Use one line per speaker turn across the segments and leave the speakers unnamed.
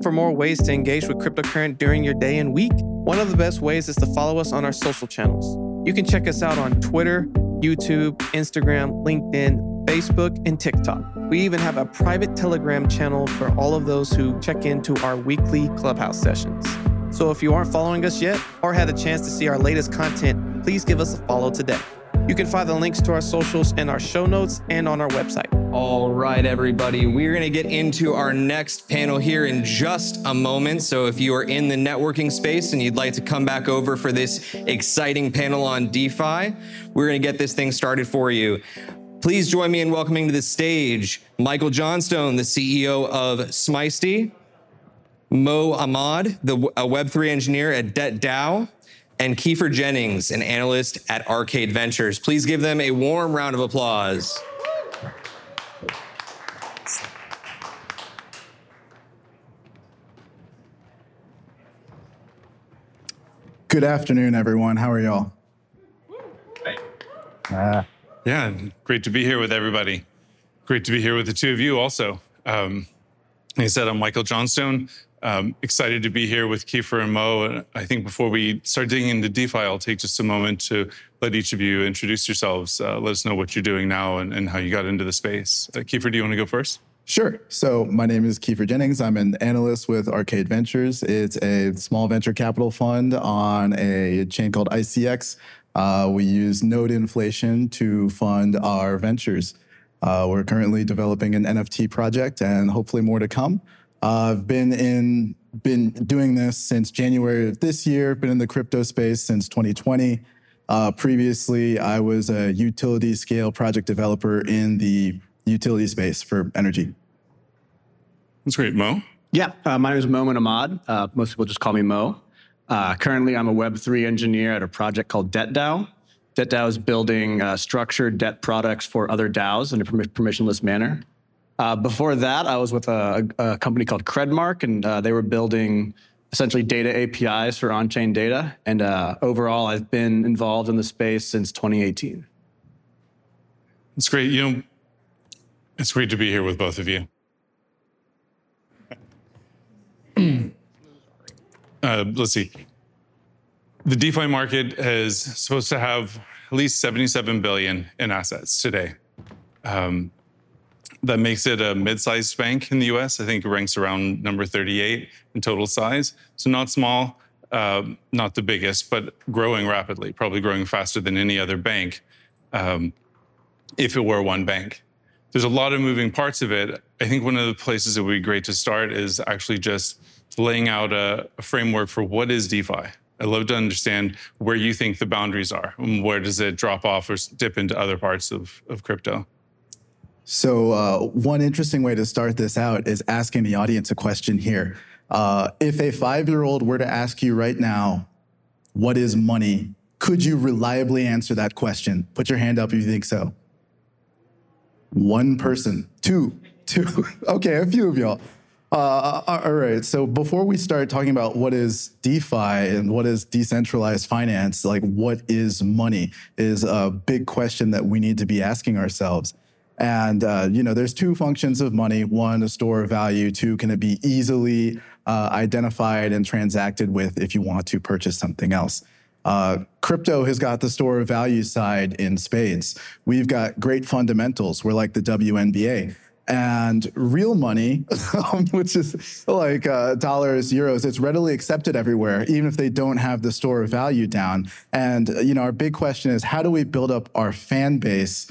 Looking for more ways to engage with cryptocurrency during your day and week? One of the best ways is to follow us on our social channels. You can check us out on Twitter, YouTube, Instagram, LinkedIn, Facebook, and TikTok. We even have a private Telegram channel for all of those who check into our weekly Clubhouse sessions. So if you aren't following us yet or had a chance to see our latest content, please give us a follow today. You can find the links to our socials in our show notes and on our website.
All right, everybody, we're going to get into our next panel here in just a moment. So, if you are in the networking space and you'd like to come back over for this exciting panel on DeFi, we're going to get this thing started for you. Please join me in welcoming to the stage Michael Johnstone, the CEO of Smisty, Mo Ahmad, the a Web3 engineer at DebtDAO, and Kiefer Jennings, an analyst at Arcade Ventures. Please give them a warm round of applause.
Good afternoon, everyone. How are y'all?
Uh, yeah, great to be here with everybody. Great to be here with the two of you also. Um, like I said, I'm Michael Johnstone. Um, excited to be here with Kiefer and Mo. And I think before we start digging into DeFi, I'll take just a moment to let each of you introduce yourselves. Uh, let us know what you're doing now and, and, how you got into the space. Uh, Kiefer, do you want to go first?
Sure. So my name is Kiefer Jennings. I'm an analyst with Arcade Ventures. It's a small venture capital fund on a chain called ICX. Uh, we use node inflation to fund our ventures. Uh, we're currently developing an NFT project and hopefully more to come. Uh, I've been in been doing this since January of this year. Been in the crypto space since 2020. Uh, previously, I was a utility scale project developer in the utility space for energy.
That's great. Mo?
Yeah, uh, my name is Momin Ahmad. Uh, most people just call me Mo. Uh, currently, I'm a Web3 engineer at a project called DebtDAO. DebtDAO is building uh, structured debt products for other DAOs in a permissionless manner. Uh, before that, I was with a, a company called Credmark, and uh, they were building essentially data APIs for on-chain data. And overall, I've been involved in the space since 2018.
It's great. You know, it's great to be here with both of you. uh, let's see. The DeFi market is supposed to have at least 77 billion in assets today. Um, that makes it a mid-sized bank in the U.S. I think it ranks around number 38 in total size. So not small, uh, not the biggest, but growing rapidly, probably growing faster than any other bank um, if it were one bank. There's a lot of moving parts of it. I think one of the places that would be great to start is actually just laying out a, a framework for what is DeFi. I'd love to understand where you think the boundaries are. And where does it drop off or dip into other parts of, of crypto?
So, uh, one interesting way to start this out is asking the audience a question here. Uh, if a five year old were to ask you right now, what is money? Could you reliably answer that question? Put your hand up if you think so. One person, two, two. okay, a few of y'all. Uh, all right. So before we start talking about what is DeFi and what is decentralized finance, like what is money, is a big question that we need to be asking ourselves. And uh, you know, there's two functions of money: one, a store of value; two, can it be easily uh, identified and transacted with if you want to purchase something else. Uh, crypto has got the store of value side in spades. We've got great fundamentals. We're like the WNBA and real money, which is like uh, dollars, euros, it's readily accepted everywhere, even if they don't have the store of value down. And you know, our big question is, how do we build up our fan base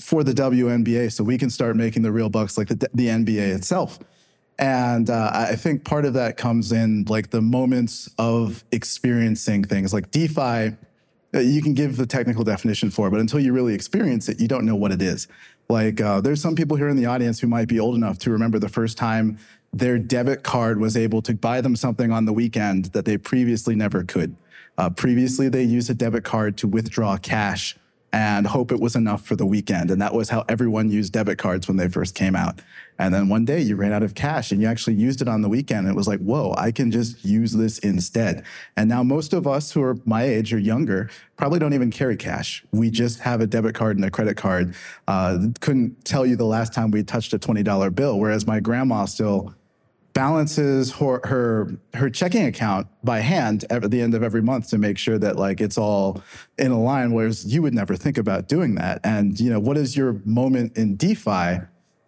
for the WNBA so we can start making the real bucks like the, the NBA itself? And uh, I think part of that comes in like the moments of experiencing things like DeFi. Uh, you can give the technical definition for, it, but until you really experience it, you don't know what it is. Like, uh, there's some people here in the audience who might be old enough to remember the first time their debit card was able to buy them something on the weekend that they previously never could. Uh, previously, they used a debit card to withdraw cash and hope it was enough for the weekend. And that was how everyone used debit cards when they first came out. And then one day you ran out of cash and you actually used it on the weekend. It was like, whoa, I can just use this instead. And now most of us who are my age or younger probably don't even carry cash. We just have a debit card and a credit card. Uh, couldn't tell you the last time we touched a $20 bill, whereas my grandma still balances her, her her checking account by hand at the end of every month to make sure that like it's all in a line whereas you would never think about doing that and you know what is your moment in defi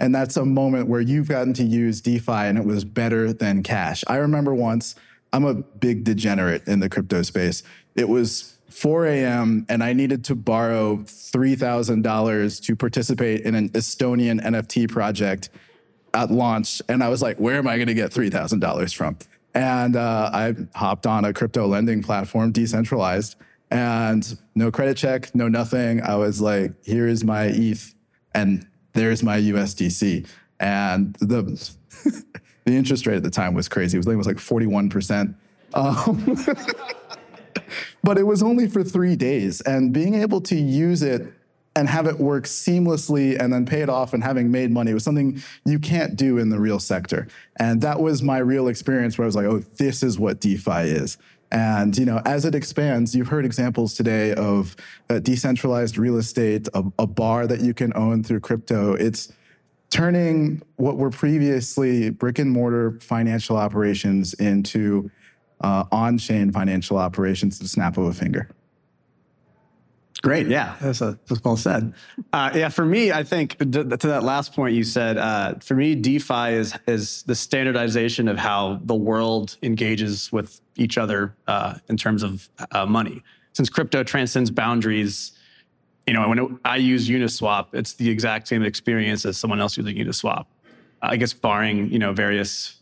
and that's a moment where you've gotten to use defi and it was better than cash i remember once i'm a big degenerate in the crypto space it was 4 a.m. and I needed to borrow $3,000 to participate in an Estonian NFT project at launch. And I was like, where am I going to get $3,000 from? And uh, I hopped on a crypto lending platform, decentralized, and no credit check, no nothing. I was like, here is my ETH, and there's my USDC. And the the interest rate at the time was crazy. It was, it was like 41%. Um, but it was only for three days. And being able to use it and have it work seamlessly and then pay it off and having made money was something you can't do in the real sector. And that was my real experience where I was like, oh, this is what DeFi is. And you know, as it expands, you've heard examples today of decentralized real estate, a, a bar that you can own through crypto. It's turning what were previously brick and mortar financial operations into uh, on-chain financial operations the snap of a finger.
Great. Yeah, that's, a, that's well said. Uh, yeah, for me, I think to, to that last point you said, uh, for me, DeFi is is the standardization of how the world engages with each other uh, in terms of uh, money. Since crypto transcends boundaries, you know, when it, I use Uniswap, it's the exact same experience as someone else using Uniswap. I guess barring you know various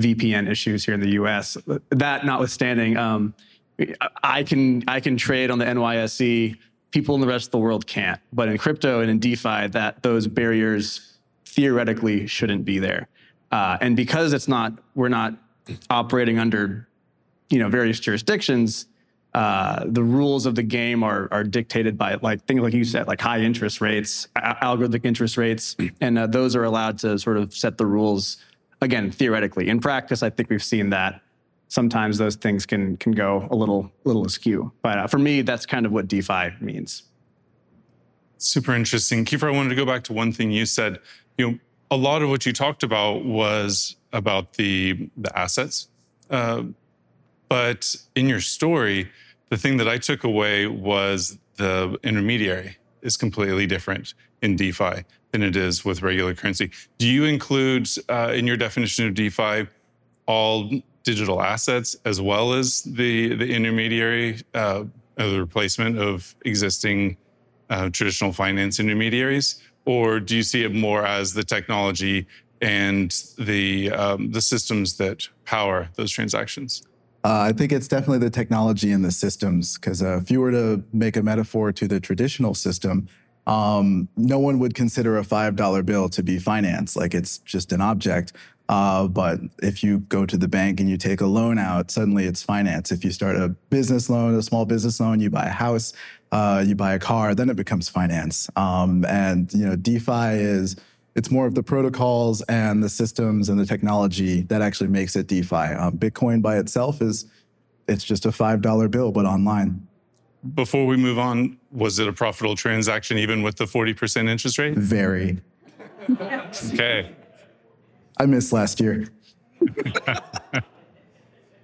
VPN issues here in the U.S. That notwithstanding, um, I can I can trade on the NYSE people in the rest of the world can't. But in crypto and in DeFi, that those barriers theoretically shouldn't be there. Uh, and because it's not, we're not operating under, you know, various jurisdictions. Uh, the rules of the game are are dictated by like things like you said, like high interest rates, a- algorithmic interest rates, and uh, those are allowed to sort of set the rules. Again, theoretically, in practice, I think we've seen that sometimes those things can can go a little little askew. But uh, for me, that's kind of what DeFi means.
Super interesting, Kiefer. I wanted to go back to one thing you said. You know, a lot of what you talked about was about the the assets, uh, but in your story, the thing that I took away was the intermediary is completely different in DeFi than it is with regular currency. Do you include uh, in your definition of DeFi all digital assets as well as the the intermediary, uh, the replacement of existing uh, traditional finance intermediaries, or do you see it more as the technology and the um, the systems that power those transactions?
Uh, I think it's definitely the technology and the systems. Because uh, if you were to make a metaphor to the traditional system, um, no one would consider a $5 bill to be finance. Like it's just an object. Uh, but if you go to the bank and you take a loan out, suddenly it's finance. If you start a business loan, a small business loan, you buy a house, uh, you buy a car, then it becomes finance. Um, and you know, DeFi is it's more of the protocols and the systems and the technology that actually makes it DeFi. Um, Bitcoin by itself is it's just a five dollar bill, but online.
Before we move on, was it a profitable transaction even with the forty percent interest rate?
Very.
okay.
I missed last year.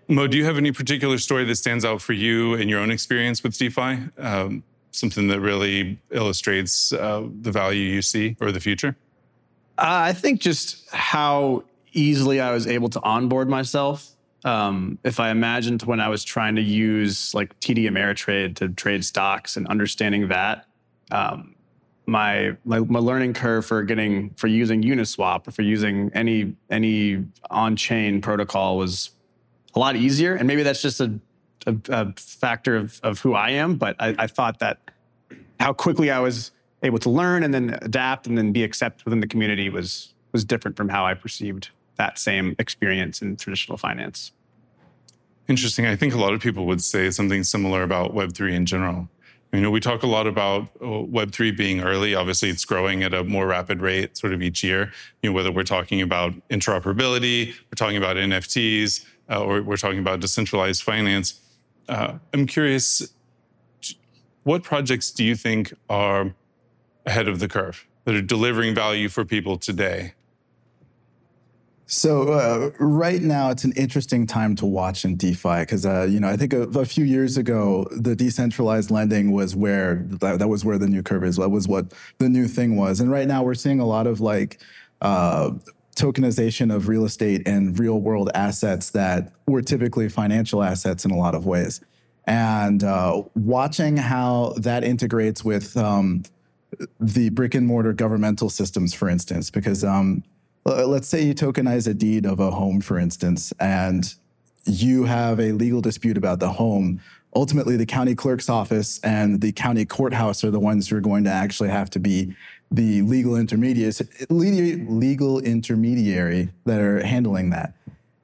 Mo, do you have any particular story that stands out for you in your own experience with DeFi? Um, something that really illustrates uh, the value you see or the future?
Uh, I think just how easily I was able to onboard myself. Um, if I imagined when I was trying to use like TD Ameritrade to trade stocks and understanding that, um, my, my my learning curve for getting for using Uniswap or for using any any on chain protocol was a lot easier. And maybe that's just a, a, a factor of of who I am. But I, I thought that how quickly I was able to learn and then adapt and then be accepted within the community was was different from how I perceived that same experience in traditional finance.
Interesting. I think a lot of people would say something similar about Web3 in general. You know, we talk a lot about uh, Web3 being early. Obviously, it's growing at a more rapid rate sort of each year. You know, whether we're talking about interoperability, we're talking about NFTs, uh, or we're talking about decentralized finance. Uh, I'm curious, what projects do you think are ahead of the curve that are delivering value for people today?
So uh, right now, it's an interesting time to watch in DeFi because uh, you know I think a, a, few years ago the decentralized lending was where that, that, was where the new curve is. That was what the new thing was, and right now we're seeing a lot of like. Uh, tokenization of real estate and real world assets that were typically financial assets in a lot of ways. And uh, watching how that integrates with um, the brick and mortar governmental systems, for instance, because um, let's say you tokenize a deed of a home, for instance, and you have a legal dispute about the home. Ultimately, the county clerk's office and the county courthouse are the ones who are going to actually have to be the legal intermediaries, legal intermediary that are handling that.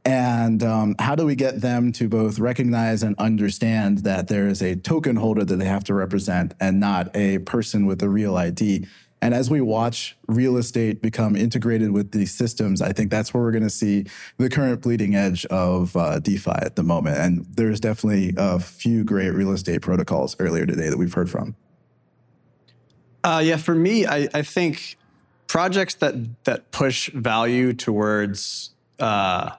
And um, how do we get them to both recognize and understand that there is a token holder that they have to represent and not a person with a real ID? And as we watch real estate become integrated with these systems, I think that's where we're going to see the current bleeding edge of uh, DeFi at the moment. And there's definitely a few great real estate protocols earlier today that we've heard from.
Uh, yeah, for me, I, I, think projects that that push value towards uh,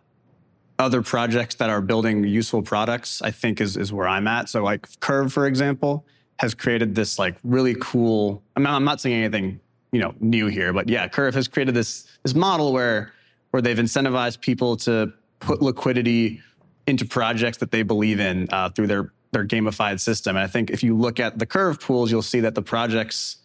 other projects that are building useful products, I think is is where I'm at. So like Curve, for example, has created this like really cool. I'm not, I'm not saying anything you know new here, but yeah, Curve has created this this model where where they've incentivized people to put liquidity into projects that they believe in uh, through their their gamified system. And I think if you look at the Curve pools, you'll see that the projects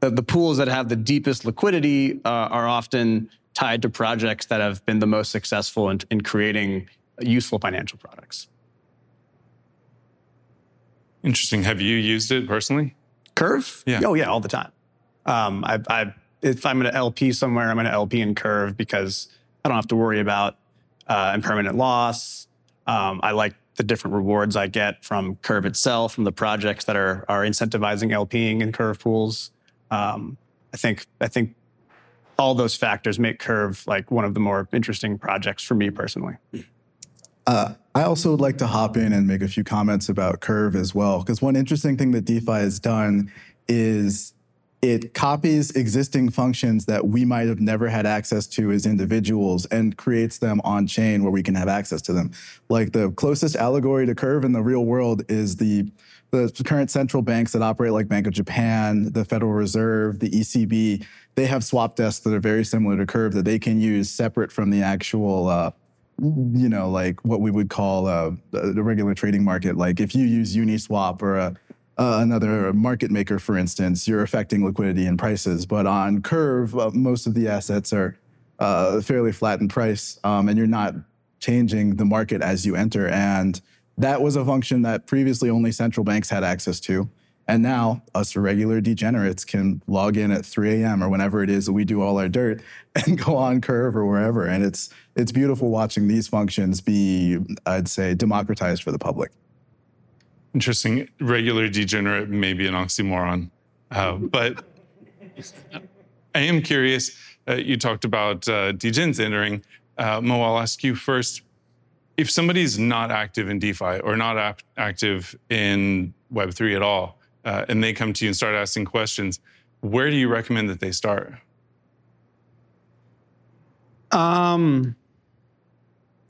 the, the pools that have the deepest liquidity uh, are often tied to projects that have been the most successful in, in creating useful financial products.
Interesting. Have you used it personally?
Curve?
Yeah.
Oh, yeah, all the time. Um, I, I, if I'm going to LP somewhere, I'm going to LP in Curve because I don't have to worry about uh, impermanent loss. Um, I like the different rewards I get from Curve itself, from the projects that are are incentivizing LPing in Curve pools. Um, I think I think all those factors make Curve like one of the more interesting projects for me personally.
Uh, I also would like to hop in and make a few comments about Curve as well, because one interesting thing that DeFi has done is it copies existing functions that we might have never had access to as individuals and creates them on chain where we can have access to them. Like the closest allegory to Curve in the real world is the the current central banks that operate like Bank of Japan, the Federal Reserve, the ECB, they have swap desks that are very similar to Curve that they can use separate from the actual uh, you know, like what we would call uh, the regular trading market. Like if you use Uniswap or a, uh, another market maker, for instance, you're affecting liquidity and prices. But on Curve, uh, most of the assets are uh, fairly flat in price, um, and you're not changing the market as you enter. And that was a function that previously only central banks had access to. And now us regular degenerates can log in at 3 a.m. or whenever it is that we do all our dirt and go on curve or wherever. And it's it's beautiful watching these functions be, I'd say, democratized for the public.
Interesting. Regular degenerate may be an oxymoron. Uh, but I am curious. Uh, you talked about uh, degens entering. Uh, Mo, I'll ask you first. If somebody's not active in DeFi or not ap- active in Web3 at all, uh, and they come to you and start asking questions, where do you recommend that they start?
Um,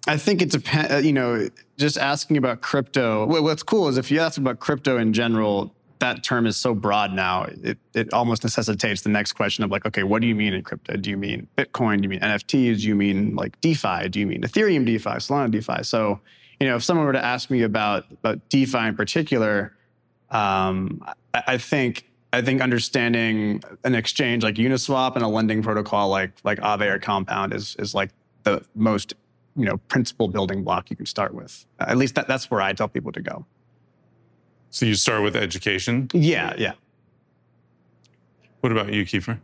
I think it depends. Uh, you know, just asking about crypto. What's cool is if you ask about crypto in general, that term is so broad now. It it almost necessitates the next question of like, okay, what do you mean in crypto? Do you mean Bitcoin? Do you mean NFTs? Do you mean like DeFi? Do you mean Ethereum DeFi, Solana DeFi? So, you know, if someone were to ask me about about DeFi in particular, um, I, I, think I think understanding an exchange like Uniswap and a lending protocol like like Aave or Compound is is like the most you know principal building block you can start with. At least that, that's where I tell people to go.
So you start with education.
Yeah, yeah.
What about you, Kiefer?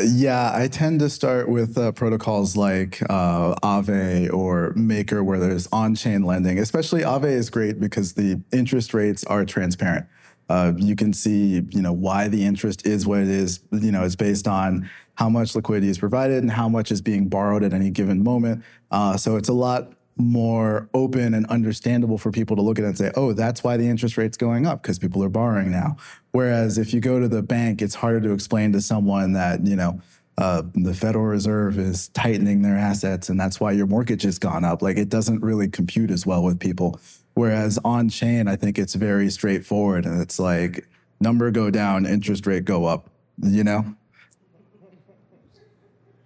Yeah, I tend to start with uh, protocols like uh, Aave or Maker, where there's on-chain lending. Especially Aave is great because the interest rates are transparent. Uh, you can see, you know, why the interest is what it is. You know, it's based on how much liquidity is provided and how much is being borrowed at any given moment. Uh, so it's a lot more open and understandable for people to look at it and say, oh, that's why the interest rate's going up because people are borrowing now. Whereas if you go to the bank, it's harder to explain to someone that, you know, uh, the Federal Reserve is tightening their assets, and that's why your mortgage has gone up. Like it doesn't really compute as well with people. Whereas on chain, I think it's very straightforward, and it's like number go down, interest rate go up. You know.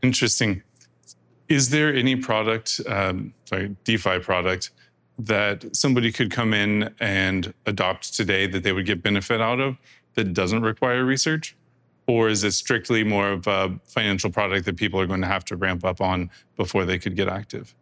Interesting. Is there any product, um, sorry, DeFi product that somebody could come in and adopt today that they would get benefit out of that doesn't require research? Or is it strictly more of a financial product that people are going to have to ramp up on before they could get active?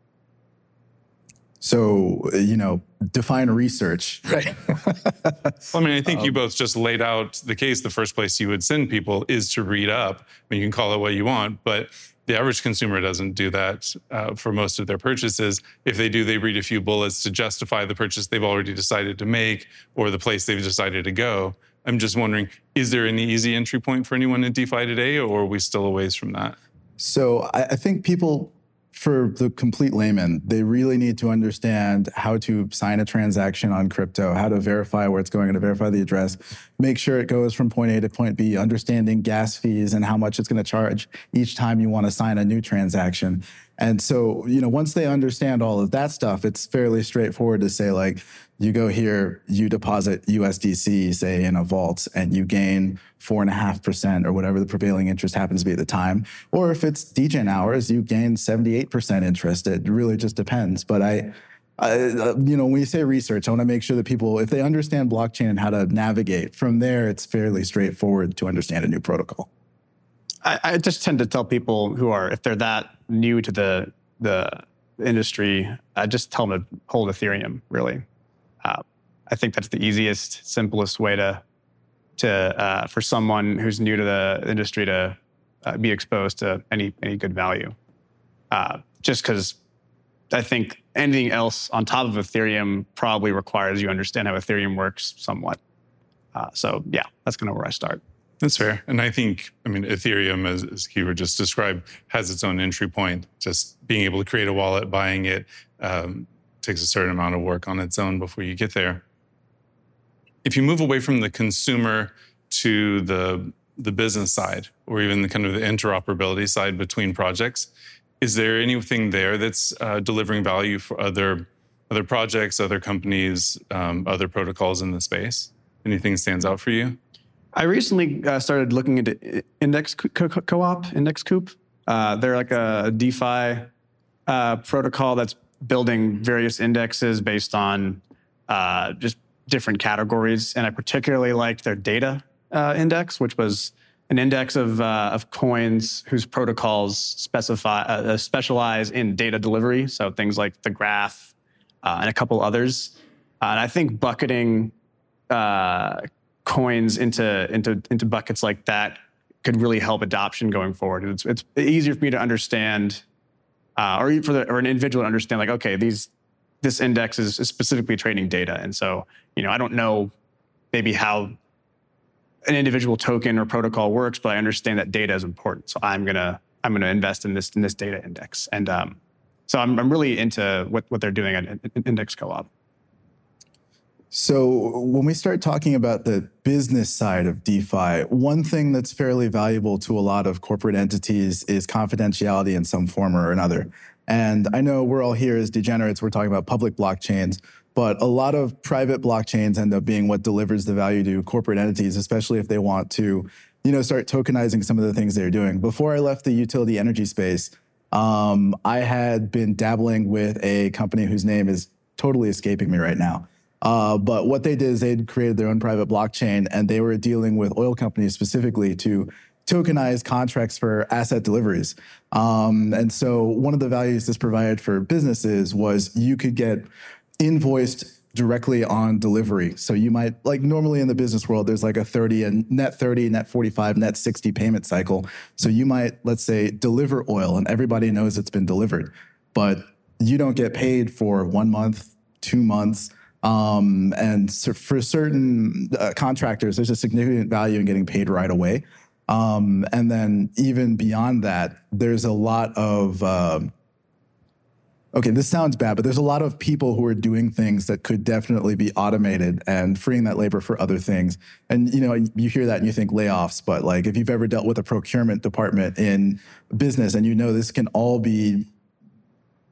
So, you know, define research, right?
well, I mean, I think um, you both just laid out the case. The first place you would send people is to read up. I mean, you can call it what you want, but the average consumer doesn't do that uh, for most of their purchases. If they do, they read a few bullets to justify the purchase they've already decided to make or the place they've decided to go. I'm just wondering, is there any easy entry point for anyone in DeFi today, or are we still a ways from that?
So I, I think people for the complete layman, they really need to understand how to sign a transaction on crypto, how to verify where it's going, and to verify the address, make sure it goes from point A to point B, understanding gas fees and how much it's going to charge each time you want to sign a new transaction. And so, you know, once they understand all of that stuff, it's fairly straightforward to say, like, you go here, you deposit USDC, say in a vault, and you gain four and a half percent or whatever the prevailing interest happens to be at the time. Or if it's degen hours, you gain 78% interest. It really just depends. But I, uh, you know, when you say research, I want to make sure that people, if they understand blockchain and how to navigate from there, it's fairly straightforward to understand a new protocol.
I, I just tend to tell people who are, if they're that new to the the industry, I just tell them to hold Ethereum. Really, uh, I think that's the easiest, simplest way to to uh, for someone who's new to the industry to uh, be exposed to any any good value. Uh, just because I think anything else on top of Ethereum probably requires you understand how Ethereum works somewhat. Uh, so yeah, that's kind of where I start.
That's fair. And I think, I mean, Ethereum, as, as Keyworth just described, has its own entry point. Just being able to create a wallet, buying it, um, takes a certain amount of work on its own before you get there. If you move away from the consumer to the the business side, or even the kind of the interoperability side between projects, is there anything there that's uh, delivering value for other other projects, other companies, um, other protocols in the space? Anything stands out for you?
I recently uh, started looking into Index Co- Co-op, Index Coop. Uh, they're like a DeFi uh, protocol that's building various indexes based on uh, just different categories. And I particularly liked their data uh, index, which was an index of, uh, of coins whose protocols specify uh, uh, specialize in data delivery. So things like the graph uh, and a couple others. and I think bucketing coins into into into buckets like that could really help adoption going forward. It's it's easier for me to understand, uh, or for the, or an individual to understand like okay these this index is, specifically trading data, and so you know I don't know maybe how an individual token or protocol works, but I understand that data is important. So I'm gonna I'm gonna invest in this in this data index, and um, so I'm I'm really into what what they're doing at Index Co-op.
So, when we start talking about the business side of DeFi, one thing that's fairly valuable to a lot of corporate entities is confidentiality in some form or another. And I know we're all here as degenerates, we're talking about public blockchains, but a lot of private blockchains end up being what delivers the value to corporate entities, especially if they want to, you know, start tokenizing some of the things they're doing. Before I left the utility energy space, um, I had been dabbling with a company whose name is totally escaping me right now. Uh, but what they did is they created their own private blockchain and they were dealing with oil companies specifically to tokenize contracts for asset deliveries. Um, and so one of the values this provided for businesses was you could get invoiced directly on delivery. So you might like normally in the business world, there's like a 30 and net 30, net 45, net 60 payment cycle. So you might, let's say, deliver oil and everybody knows it's been delivered, but you don't get paid for one month, two months, um, and so for certain uh, contractors, there's a significant value in getting paid right away. Um, and then even beyond that, there's a lot of uh, okay, this sounds bad, but there's a lot of people who are doing things that could definitely be automated and freeing that labor for other things. And you know, you hear that and you think layoffs, but like if you've ever dealt with a procurement department in business and you know this can all be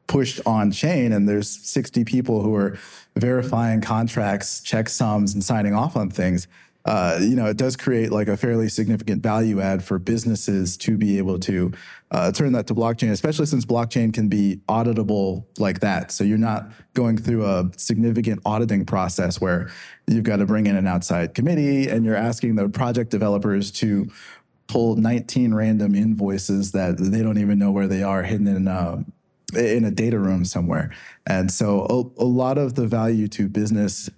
pushed on chain and there's 60 people who are verifying contracts, checksums and signing off on things uh, you know, it does create like a fairly significant value add for businesses to be able to uh, turn that to blockchain, especially since blockchain can be auditable like that. So you're not going through a significant auditing process where you've got to bring in an outside committee and you're asking the project developers to pull 19 random invoices that they don't even know where they are hidden in. Uh, in a data room somewhere. And so a, a lot of the value to business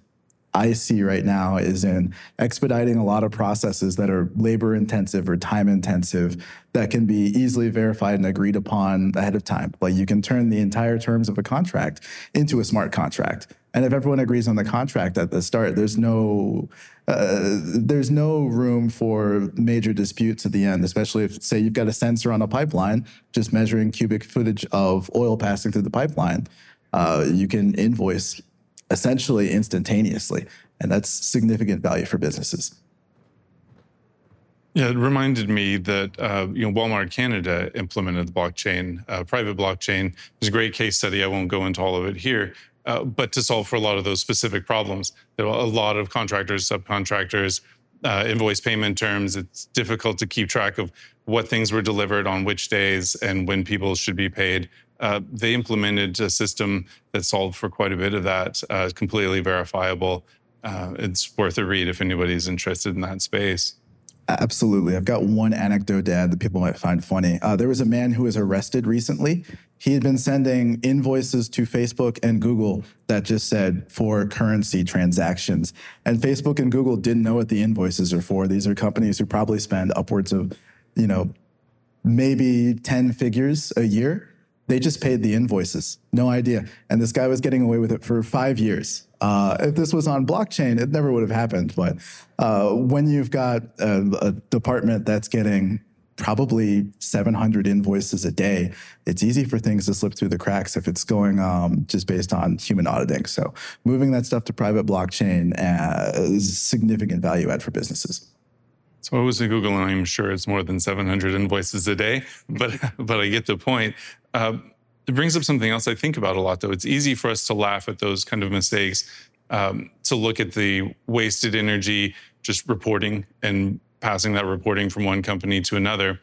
I see right now is in expediting a lot of processes that are labor intensive or time intensive that can be easily verified and agreed upon ahead of time. Like you can turn the entire terms of a contract into a smart contract. And if everyone agrees on the contract at the start, there's no uh, there's no room for major disputes at the end, especially if say you've got a sensor on a pipeline just measuring cubic footage of oil passing through the pipeline. Uh, you can invoice essentially instantaneously. And that's significant value for businesses.
Yeah, it reminded me that uh, you know Walmart Canada implemented the blockchain, uh, private blockchain. It's a great case study. I won't go into all of it here, uh, but to solve for a lot of those specific problems, there are a lot of contractors, subcontractors, uh, invoice payment terms. It's difficult to keep track of what things were delivered on which days and when people should be paid uh, they implemented a system that solved for quite a bit of that, uh, completely verifiable. Uh, it's worth a read if anybody's interested in that space.
Absolutely. I've got one anecdote to add that people might find funny. Uh, there was a man who was arrested recently. He had been sending invoices to Facebook and Google that just said for currency transactions. And Facebook and Google didn't know what the invoices are for. These are companies who probably spend upwards of, you know, maybe 10 figures a year they just paid the invoices. No idea. And this guy was getting away with it for five years. Uh, if this was on blockchain, it never would have happened. But uh, when you've got a, a, department that's getting probably 700 invoices a day, it's easy for things to slip through the cracks if it's going um, just based on human auditing. So moving that stuff to private blockchain uh, is significant value add for businesses.
So I was at Google, and I'm sure it's more than 700 invoices a day, but but I get the point. Uh, it brings up something else I think about a lot, though. It's easy for us to laugh at those kind of mistakes, um, to look at the wasted energy just reporting and passing that reporting from one company to another.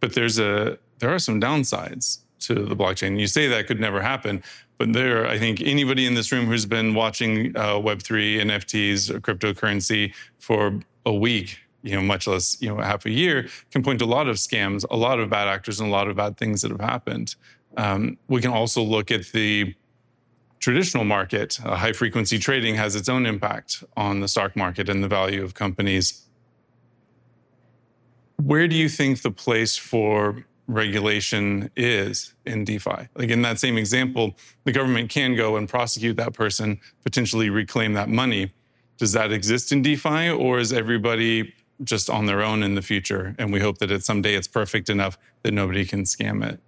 But there's a there are some downsides to the blockchain. You say that could never happen, but there, I think anybody in this room who's been watching uh, Web3, NFTs, or cryptocurrency for a week you know, much less, you know, half a year, can point to a lot of scams, a lot of bad actors, and a lot of bad things that have happened. Um, we can also look at the traditional market. Uh, high frequency trading has its own impact on the stock market and the value of companies. Where do you think the place for regulation is in DeFi? Like in that same example, the government can go and prosecute that person, potentially reclaim that money. Does that exist in DeFi, or is everybody just on their own in the future. And we hope that it someday it's perfect enough that nobody can scam it.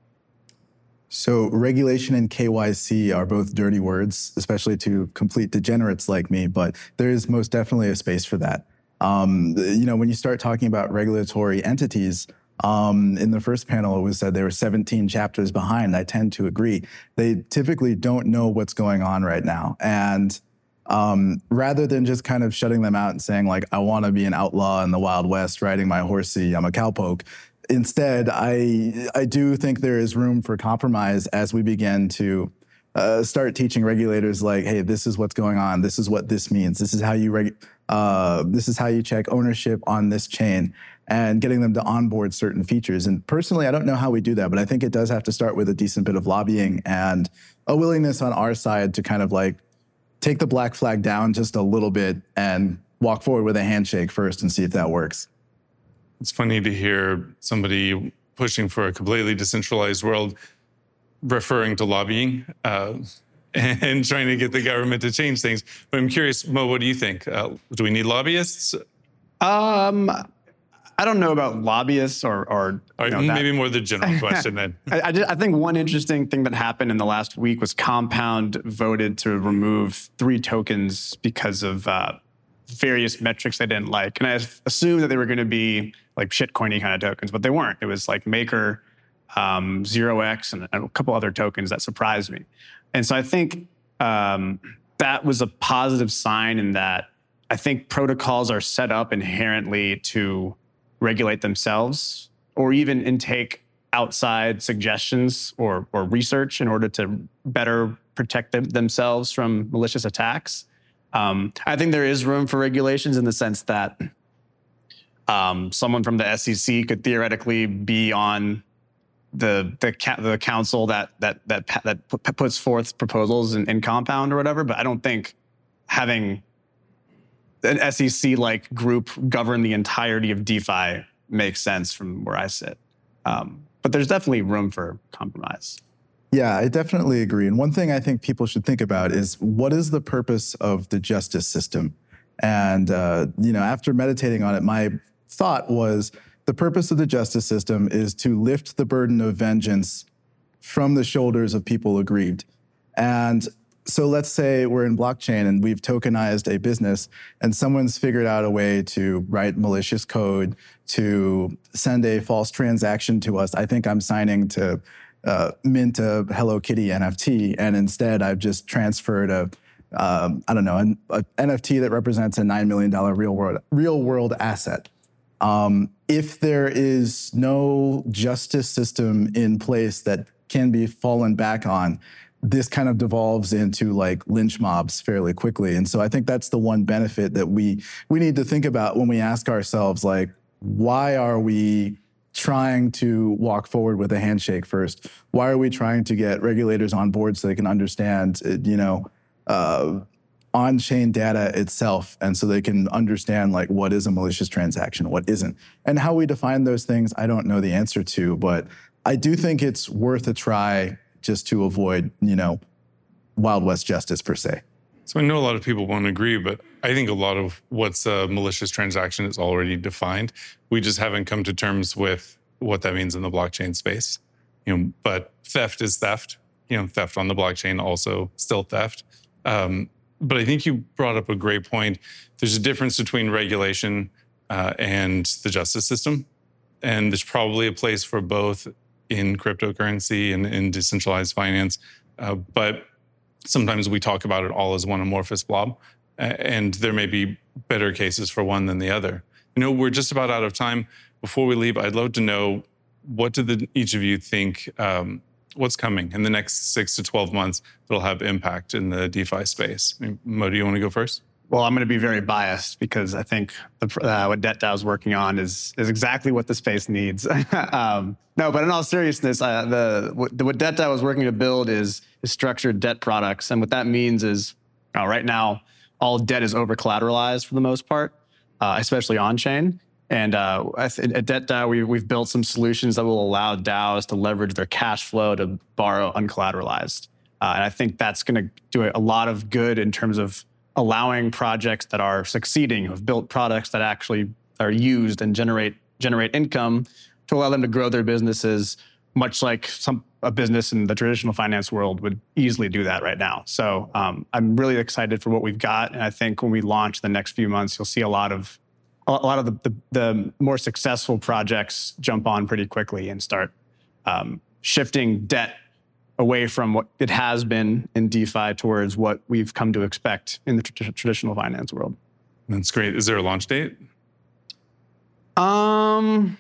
So regulation and KYC are both dirty words, especially to complete degenerates like me, but there is most definitely a space for that. Um, you know, when you start talking about regulatory entities, um, in the first panel, it was said there were 17 chapters behind. I tend to agree. They typically don't know what's going on right now. And um, rather than just kind of shutting them out and saying like I want to be an outlaw in the Wild West riding my horsey, I'm a cowpoke. Instead, I I do think there is room for compromise as we begin to uh, start teaching regulators like, hey, this is what's going on. This is what this means. This is how you reg- uh, this is how you check ownership on this chain, and getting them to onboard certain features. And personally, I don't know how we do that, but I think it does have to start with a decent bit of lobbying and a willingness on our side to kind of like take the black flag down just a little bit and walk forward with a handshake first and see if that works.
It's funny to hear somebody pushing for a completely decentralized world referring to lobbying uh, and trying to get the government to change things. But I'm curious, Mo, what do you think? Uh, do we need lobbyists?
Um, I don't know about lobbyists or, or
right,
you know,
maybe more the general question then.
I, I, I think one interesting thing that happened in the last week was Compound voted to remove three tokens because of uh, various metrics they didn't like. And I assumed that they were going to be like shitcoiny kind of tokens, but they weren't. It was like Maker, um, Zero X, and a couple other tokens that surprised me. And so I think um, that was a positive sign in that I think protocols are set up inherently to regulate themselves or even intake outside suggestions or, or research in order to better protect them, themselves from malicious attacks. Um, I think there is room for regulations in the sense that um, someone from the SEC could theoretically be on the the, the council that that that that pu- puts forth proposals in, in compound or whatever. But I don't think having an SEC like group govern the entirety of DeFi makes sense from where I sit. Um, but there's definitely room for compromise.
Yeah, I definitely agree. And one thing I think people should think about is what is the purpose of the justice system? And, uh, you know, after meditating on it, my thought was the purpose of the justice system is to lift the burden of vengeance from the shoulders of people aggrieved. And so let's say we're in blockchain and we've tokenized a business and someone's figured out a way to write malicious code to send a false transaction to us. I think I'm signing to uh, mint a Hello Kitty NFT, and instead I've just transferred a um, I don't know an NFT that represents a nine million dollar real world real world asset. Um, if there is no justice system in place that can be fallen back on, this kind of devolves into like lynch mobs fairly quickly. And so I think that's the one benefit that we we need to think about when we ask ourselves like, why are we trying to walk forward with a handshake first? Why are we trying to get regulators on board so they can understand, uh, you know, uh, on-chain data itself, and so they can understand like what is a malicious transaction, what isn't, and how we define those things? I don't know the answer to, but I do think it's worth a try just to avoid, you know, Wild West justice per se.
So I know a lot of people won't agree, but I think a lot of what's a malicious transaction is already defined. We just haven't come to terms with what that means in the blockchain space. You know, but theft is theft. You know, theft on the blockchain also still theft. Um, but I think you brought up a great point. There's a difference between regulation uh, and the justice system, and there's probably a place for both in cryptocurrency and in decentralized finance. Uh, but sometimes we talk about it all as one amorphous blob, and there may be better cases for one than the other. You know, we're just about out of time. Before we leave, I'd love to know what do the, each of you think um, what's coming in the next six to 12 months that'll have impact in the DeFi space? I mean, Mo, do you want to go first?
Well, I'm going to be very biased because I think the, uh, what DebtDAO is working on is is exactly what the space needs. um, no, but in all seriousness, uh, the what, what DebtDAO is working to build is is structured debt products, and what that means is uh, right now all debt is over collateralized for the most part, uh, especially on chain. And uh, at DebtDAO, we, we've built some solutions that will allow DAOs to leverage their cash flow to borrow uncollateralized. Uh, and I think that's going to do a lot of good in terms of allowing projects that are succeeding, who've built products that actually are used and generate generate income to allow them to grow their businesses, much like some a business in the traditional finance world would easily do that right now. So um, I'm really excited for what we've got, and I think when we launch the next few months, you'll see a lot of a lot of the, the, the more successful projects jump on pretty quickly and start um, shifting debt away from what it has been in DeFi towards what we've come to expect in the tr- traditional finance world.
That's great. Is there a launch date?
Um,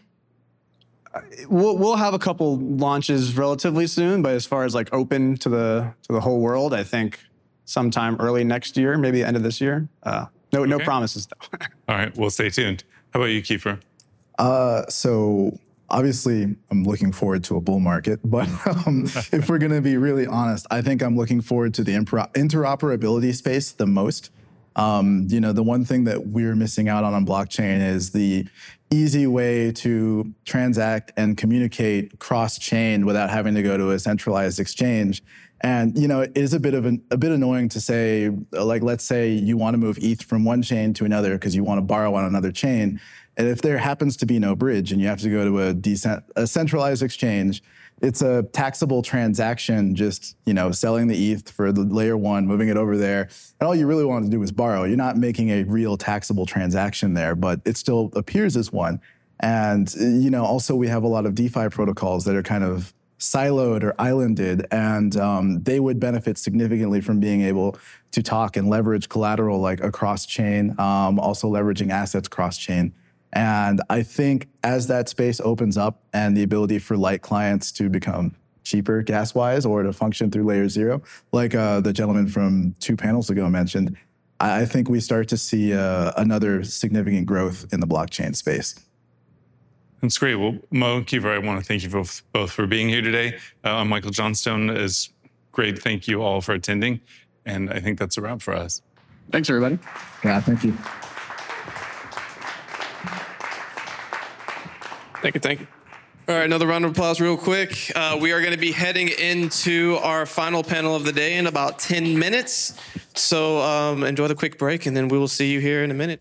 we'll we'll have a couple launches relatively soon, but as far as like open to the to the whole world, I think sometime early next year, maybe the end of this year. Uh, no no promises though.
All right, we'll stay tuned. How about you, Kiefer?
Uh, so obviously, I'm looking forward to a bull market, but um, if we're going to be really honest, I think I'm looking forward to the impro- interoperability space the most. Um, you know, the one thing that we're missing out on on blockchain is the easy way to transact and communicate cross-chain without having to go to a centralized exchange. And you know, it is a bit of an, a bit annoying to say, like, let's say you want to move ETH from one chain to another because you want to borrow on another chain. And if there happens to be no bridge and you have to go to a, decent, a centralized exchange, it's a taxable transaction, just you know, selling the ETH for the layer one, moving it over there. And all you really want to do is borrow. You're not making a real taxable transaction there, but it still appears as one. And you know, also we have a lot of DeFi protocols that are kind of siloed or islanded, and um, they would benefit significantly from being able to talk and leverage collateral like across chain, um, also leveraging assets cross chain. And I think as that space opens up and the ability for light clients to become cheaper gas wise or to function through layer zero, like uh, the gentleman from two panels ago mentioned, I think we start to see uh, another significant growth in the blockchain space.
That's great. Well, Mo, Kiefer, I want to thank you both, both for being here today. Uh, I'm Michael Johnstone. Is great. Thank you all for attending. And I think that's a wrap for us.
Thanks, everybody.
Yeah, thank you.
Thank you. Thank you. All right, another round of applause, real quick. Uh, we are going to be heading into our final panel of the day in about 10 minutes. So um, enjoy the quick break, and then we will see you here in a minute.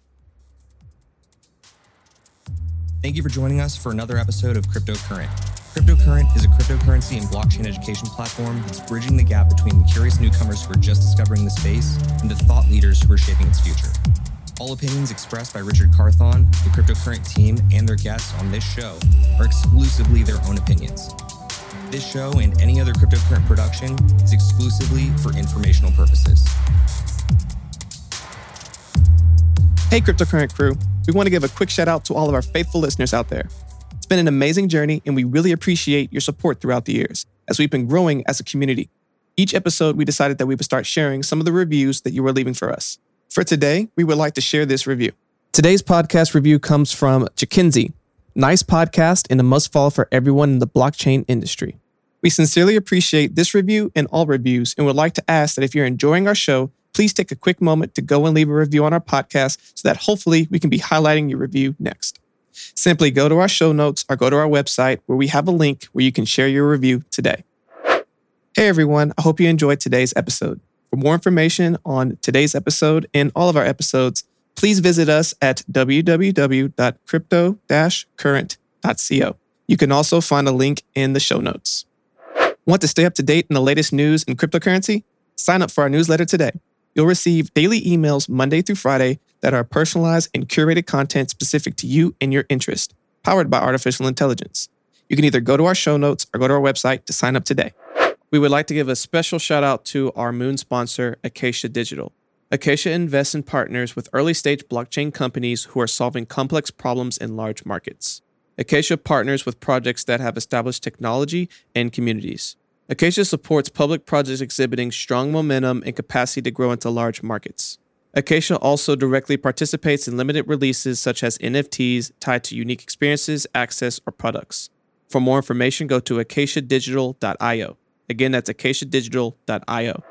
Thank you for joining us for another episode of Cryptocurrent. Cryptocurrent is a cryptocurrency and blockchain education platform that's bridging the gap between the curious newcomers who are just discovering the space and the thought leaders who are shaping its future. All opinions expressed by Richard Carthon, the Cryptocurrent team, and their guests on this show are exclusively their own opinions. This show and any other Cryptocurrent production is exclusively for informational purposes.
Hey, Cryptocurrent crew. We want to give a quick shout out to all of our faithful listeners out there. It's been an amazing journey, and we really appreciate your support throughout the years as we've been growing as a community. Each episode, we decided that we would start sharing some of the reviews that you were leaving for us. For today, we would like to share this review. Today's podcast review comes from Chikinzi. Nice podcast and a must follow for everyone in the blockchain industry. We sincerely appreciate this review and all reviews and would like to ask that if you're enjoying our show, please take a quick moment to go and leave a review on our podcast so that hopefully we can be highlighting your review next. Simply go to our show notes or go to our website where we have a link where you can share your review today. Hey everyone, I hope you enjoyed today's episode. For more information on today's episode and all of our episodes, please visit us at www.crypto-current.co. You can also find a link in the show notes. Want to stay up to date in the latest news in cryptocurrency? Sign up for our newsletter today. You'll receive daily emails Monday through Friday that are personalized and curated content specific to you and your interest, powered by artificial intelligence. You can either go to our show notes or go to our website to sign up today. We would like to give a special shout out to our moon sponsor, Acacia Digital. Acacia invests in partners with early stage blockchain companies who are solving complex problems in large markets. Acacia partners with projects that have established technology and communities. Acacia supports public projects exhibiting strong momentum and capacity to grow into large markets. Acacia also directly participates in limited releases such as NFTs tied to unique experiences, access, or products. For more information, go to acaciadigital.io. Again, that's acaciadigital.io.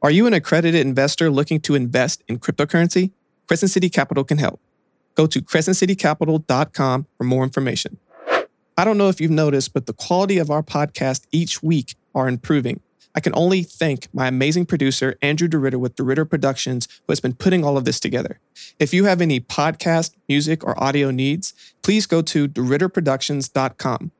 Are you an accredited investor looking to invest in cryptocurrency? Crescent City Capital can help. Go to crescentcitycapital.com for more information. I don't know if you've noticed, but the quality of our podcast each week are improving. I can only thank my amazing producer, Andrew DeRitter with DeRitter Productions, who has been putting all of this together. If you have any podcast, music, or audio needs, please go to DeRitterProductions.com.